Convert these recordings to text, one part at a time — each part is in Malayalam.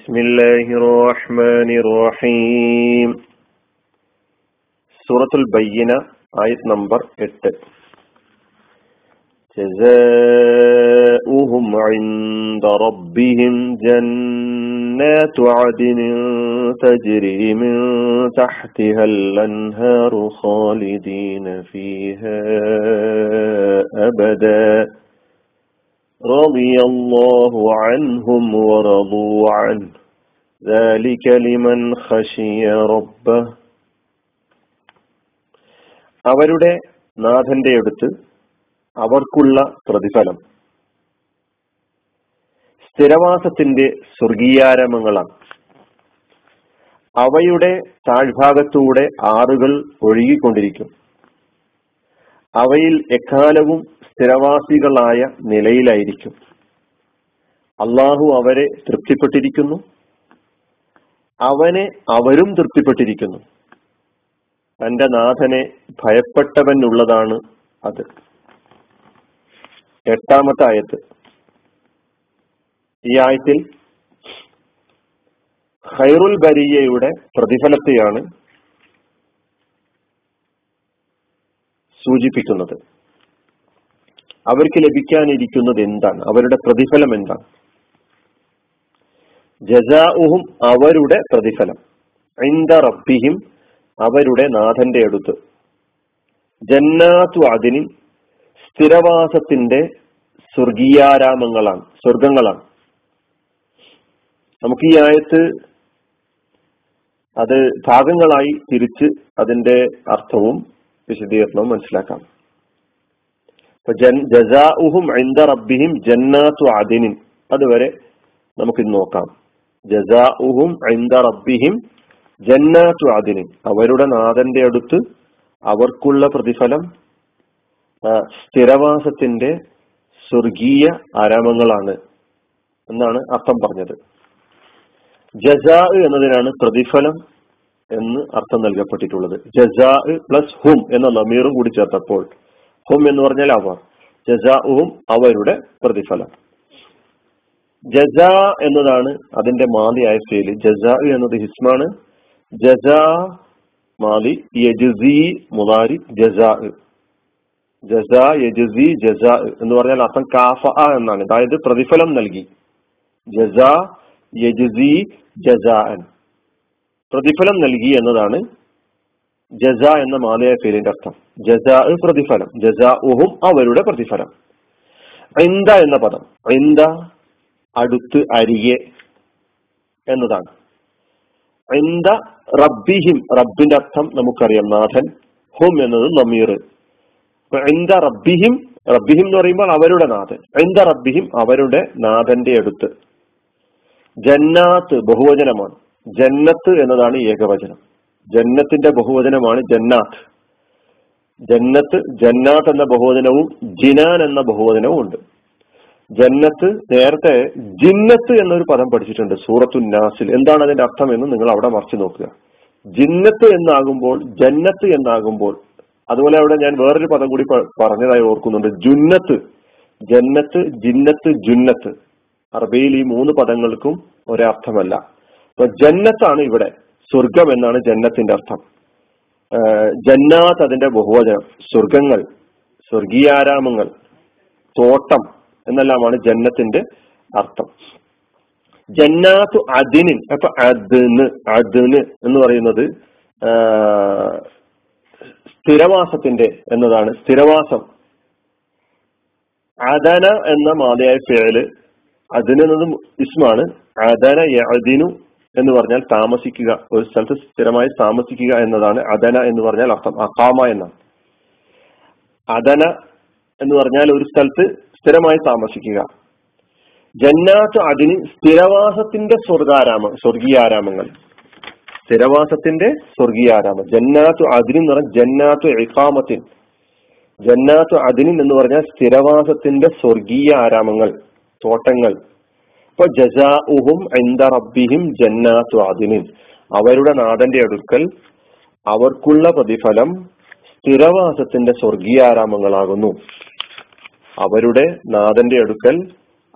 بسم الله الرحمن الرحيم. സൂറത്തുൽ ബയ്യന ആയത് നമ്പർ എട്ട് جزاؤهم عند ربهم جنات عدن تجري من تحتها الأنهار خالدين فيها أبداً. رضي الله عنهم ورضوا عنه ذلك لمن خشي ربه അവരുടെ നാഥന്റെ അടുത്ത് അവർക്കുള്ള പ്രതിഫലം സ്ഥിരവാസത്തിന്റെ സ്വർഗീയാരമങ്ങളാണ് അവയുടെ താഴ്ഭാഗത്തൂടെ ആറുകൾ ഒഴുകിക്കൊണ്ടിരിക്കും അവയിൽ എക്കാലവും സ്ഥിരവാസികളായ നിലയിലായിരിക്കും. അള്ളാഹു അവരെ തൃപ്തിപ്പെട്ടിരിക്കുന്നു. അവനെ അവരും തൃപ്തിപ്പെട്ടിരിക്കുന്നു. തന്റെ നാഥനെ ഭയപ്പെട്ടവനുള്ളതാണ് അത്. എട്ടാമത്തെ ആയത്ത്. ഈ ആയത്തിൽ ഖൈറുൽ ബരിയയുടെ പ്രതിഫലത്തെയാണ് സൂചിപ്പിക്കുന്നത്. അവർക്ക് ലഭിക്കാനിരിക്കുന്നത് എന്താണ് അവരുടെ പ്രതിഫലം എന്താണ്? ജസാഉഹും അവരുടെ പ്രതിഫലം. ഐന്ദ റബ്ബിഹിം അവരുടെ നാഥന്റെ അടുത്ത്. ജന്നാത്തു അതിനും സ്ഥിരവാസത്തിന്റെ സ്വർഗീയാരാമങ്ങളാണ് സ്വർഗങ്ങളാണ്. നമുക്ക് ഈ ആയത്ത് അത് ഭാഗങ്ങളായി തിരിച്ച് അതിന്റെ അർത്ഥവും വിശദീകരണവും മനസ്സിലാക്കാം. ജസാഉഹും ജന്നാത്തു അദിനിൻ. അതുവരെ നമുക്കിത് നോക്കാം. ജസാഉഹും ജന്നാത്തു അദിനിൻ. അവരുടെ നാഥന്റെ അടുത്ത് അവർക്കുള്ള പ്രതിഫലം സ്ഥിരവാസത്തിന്റെ സ്വർഗീയ ആരാമങ്ങളാണ് എന്നാണ് അർത്ഥം പറഞ്ഞത്. ജസാ എന്നതിനാണ് പ്രതിഫലം എന്ന് അർത്ഥം നൽകപ്പെട്ടിട്ടുള്ളത്. ജസാ പ്ലസ് ഹും എന്ന നമീറും കൂടി ചേർത്തപ്പോൾ ഹും എന്ന് പറഞ്ഞാൽ അവർ ജസാഉഹും അവരുടെ പ്രതിഫലം. ജസ എന്നതാണ് അതിന്റെ മാലിയായ ഫേൽ ജസ എന്നത് ഹിസ്മാണ്. ജസ മാലി യജുസി മുതാരി ജസ. ജസ യജുസി ജസ എന്ന് പറഞ്ഞാൽ അർത്ഥം കാഫ എന്നാണ്. അതായത് പ്രതിഫലം നൽകി. ജസ യജുസി ജസാൻ. പ്രതിഫലം നൽകി എന്നതാണ് ജസ എന്ന മാലയ പേരിന്റെ അർത്ഥം. ജസ പ്രതിഫലം. ജസ ഉഹും അവരുടെ പ്രതിഫലം. ഐന്ദ എന്ന പദം. ഐന്ദ അടുത്ത് അരികെ എന്നതാണ്. ഐന്ദ റബ്ബിഹിം. റബ്ബിന്റെ അർത്ഥം നമുക്കറിയാം. നാഥൻ ഹും എന്നത് നമീർ. ഐന്ത റബ്ബിഹിം റബ്ബിഹിം എന്ന് പറയുമ്പോൾ അവരുടെ നാഥൻ. ഐന്ദ റബ്ബിഹിം അവരുടെ നാഥന്റെ അടുത്ത്. ജന്നാത്ത് ബഹുവചനമാണ്. ജന്നത്ത് എന്നതാണ് ഏകവചനം. ജന്നത്തിന്റെ ബഹുവചനമാണ് ജന്നാത്ത്. ജന്നത്ത് ജന്നാത്ത് എന്ന ബഹുവചനവും ജിനാൻ എന്ന ബഹുവചനവും ഉണ്ട്. ജന്നത്ത് നേരത്തെ ജിന്നത്ത് എന്നൊരു പദം പഠിച്ചിട്ടുണ്ട് സൂറത്തു നാസിൽ. എന്താണ് അതിന്റെ അർത്ഥം എന്ന് നിങ്ങൾ അവിടെ മറിച്ചു നോക്കുക. ജിന്നത്ത് എന്നാകുമ്പോൾ ജന്നത്ത് എന്നാകുമ്പോൾ അതുപോലെ അവിടെ ഞാൻ വേറൊരു പദം കൂടി പറഞ്ഞതായി ഓർക്കുന്നുണ്ട്. ജുന്നത്ത്. ജന്നത്ത് ജിന്നത്ത് ജുന്നത്ത്. അറബിയിൽ ഈ മൂന്ന് പദങ്ങൾക്കും ഒരേ അർത്ഥമല്ല അപ്പൊ ജന്നത്താണ് ഇവിടെ സ്വർഗം എന്നാണ് ജന്നത്തിന്റെ അർത്ഥം. ജന്നാത്ത് അതിന്റെ ബഹുവചനം. സ്വർഗങ്ങൾ സ്വർഗീയാരാമങ്ങൾ തോട്ടം എന്നെല്ലാമാണ് ജന്നത്തിന്റെ അർത്ഥം. ജന്നാത്തു അതിനിൻ അപ്പൊ അതിന് അതിന് എന്ന് പറയുന്നത് സ്ഥിരവാസത്തിന്റെ എന്നതാണ്. സ്ഥിരവാസം. അദന എന്ന മാതയായ പേര് അതിന് എന്നത് ഇസ്മാണ്. അദന യഅദിനു എന്ന് പറഞ്ഞാൽ താമസിക്കുക. ഒരു സ്ഥലത്ത് സ്ഥിരമായി താമസിക്കുക എന്നതാണ് അദന എന്ന് പറഞ്ഞാൽ അർത്ഥം. അക്കാമ എന്നാണ്. അദന എന്ന് പറഞ്ഞാൽ ഒരു സ്ഥലത്ത് സ്ഥിരമായി താമസിക്കുക. ജന്നാത്ത് അതിന് സ്ഥിരവാസത്തിന്റെ സ്വർഗാരാമ സ്വർഗീയാരാമങ്ങൾ. സ്ഥിരവാസത്തിന്റെ സ്വർഗീയാരാമം. ജന്നാത്തു അതിന് എന്ന് പറഞ്ഞാൽ ജന്നാത്തു ഇഖാമത്തിൻ. ജന്നാത്തു അതിനിൻ എന്ന് പറഞ്ഞാൽ സ്ഥിരവാസത്തിന്റെ സ്വർഗീയ ആരാമങ്ങൾ തോട്ടങ്ങൾ. അവരുടെ നാടന്റെ അടുക്കൽ അവർക്കുള്ള പ്രതിഫലം സ്ഥിരവാസത്തിന്റെ സ്വർഗീയാരാമങ്ങളാകുന്നു. അവരുടെ നാഥന്റെ അടുക്കൽ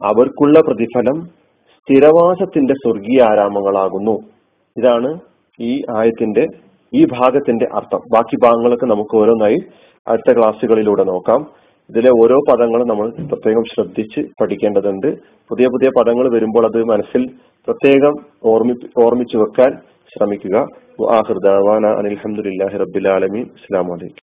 അവർക്കുള്ള പ്രതിഫലം സ്ഥിരവാസത്തിന്റെ സ്വർഗീയ ആരാമങ്ങളാകുന്നു ഇതാണ് ഈ ആയത്തിന്റെ ഈ ഭാഗത്തിന്റെ അർത്ഥം. ബാക്കി ഭാഗങ്ങളൊക്കെ നമുക്ക് ഓരോന്നായി അടുത്ത ക്ലാസ്സുകളിലൂടെ നോക്കാം. ഇതിലെ ഓരോ പദങ്ങളും നമ്മൾ പ്രത്യേകം ശ്രദ്ധിച്ച് പഠിക്കേണ്ടതുണ്ട്. പുതിയ പുതിയ പദങ്ങൾ വരുമ്പോൾ അത് മനസ്സിൽ പ്രത്യേകം ഓർമ്മി ഓർമ്മിച്ചു വെക്കാൻ ശ്രമിക്കുക. അനിൽഹമുല്ലാഹി റബ്ബിൽ ആലമീൻ. അസ്സാം വലൈക്കും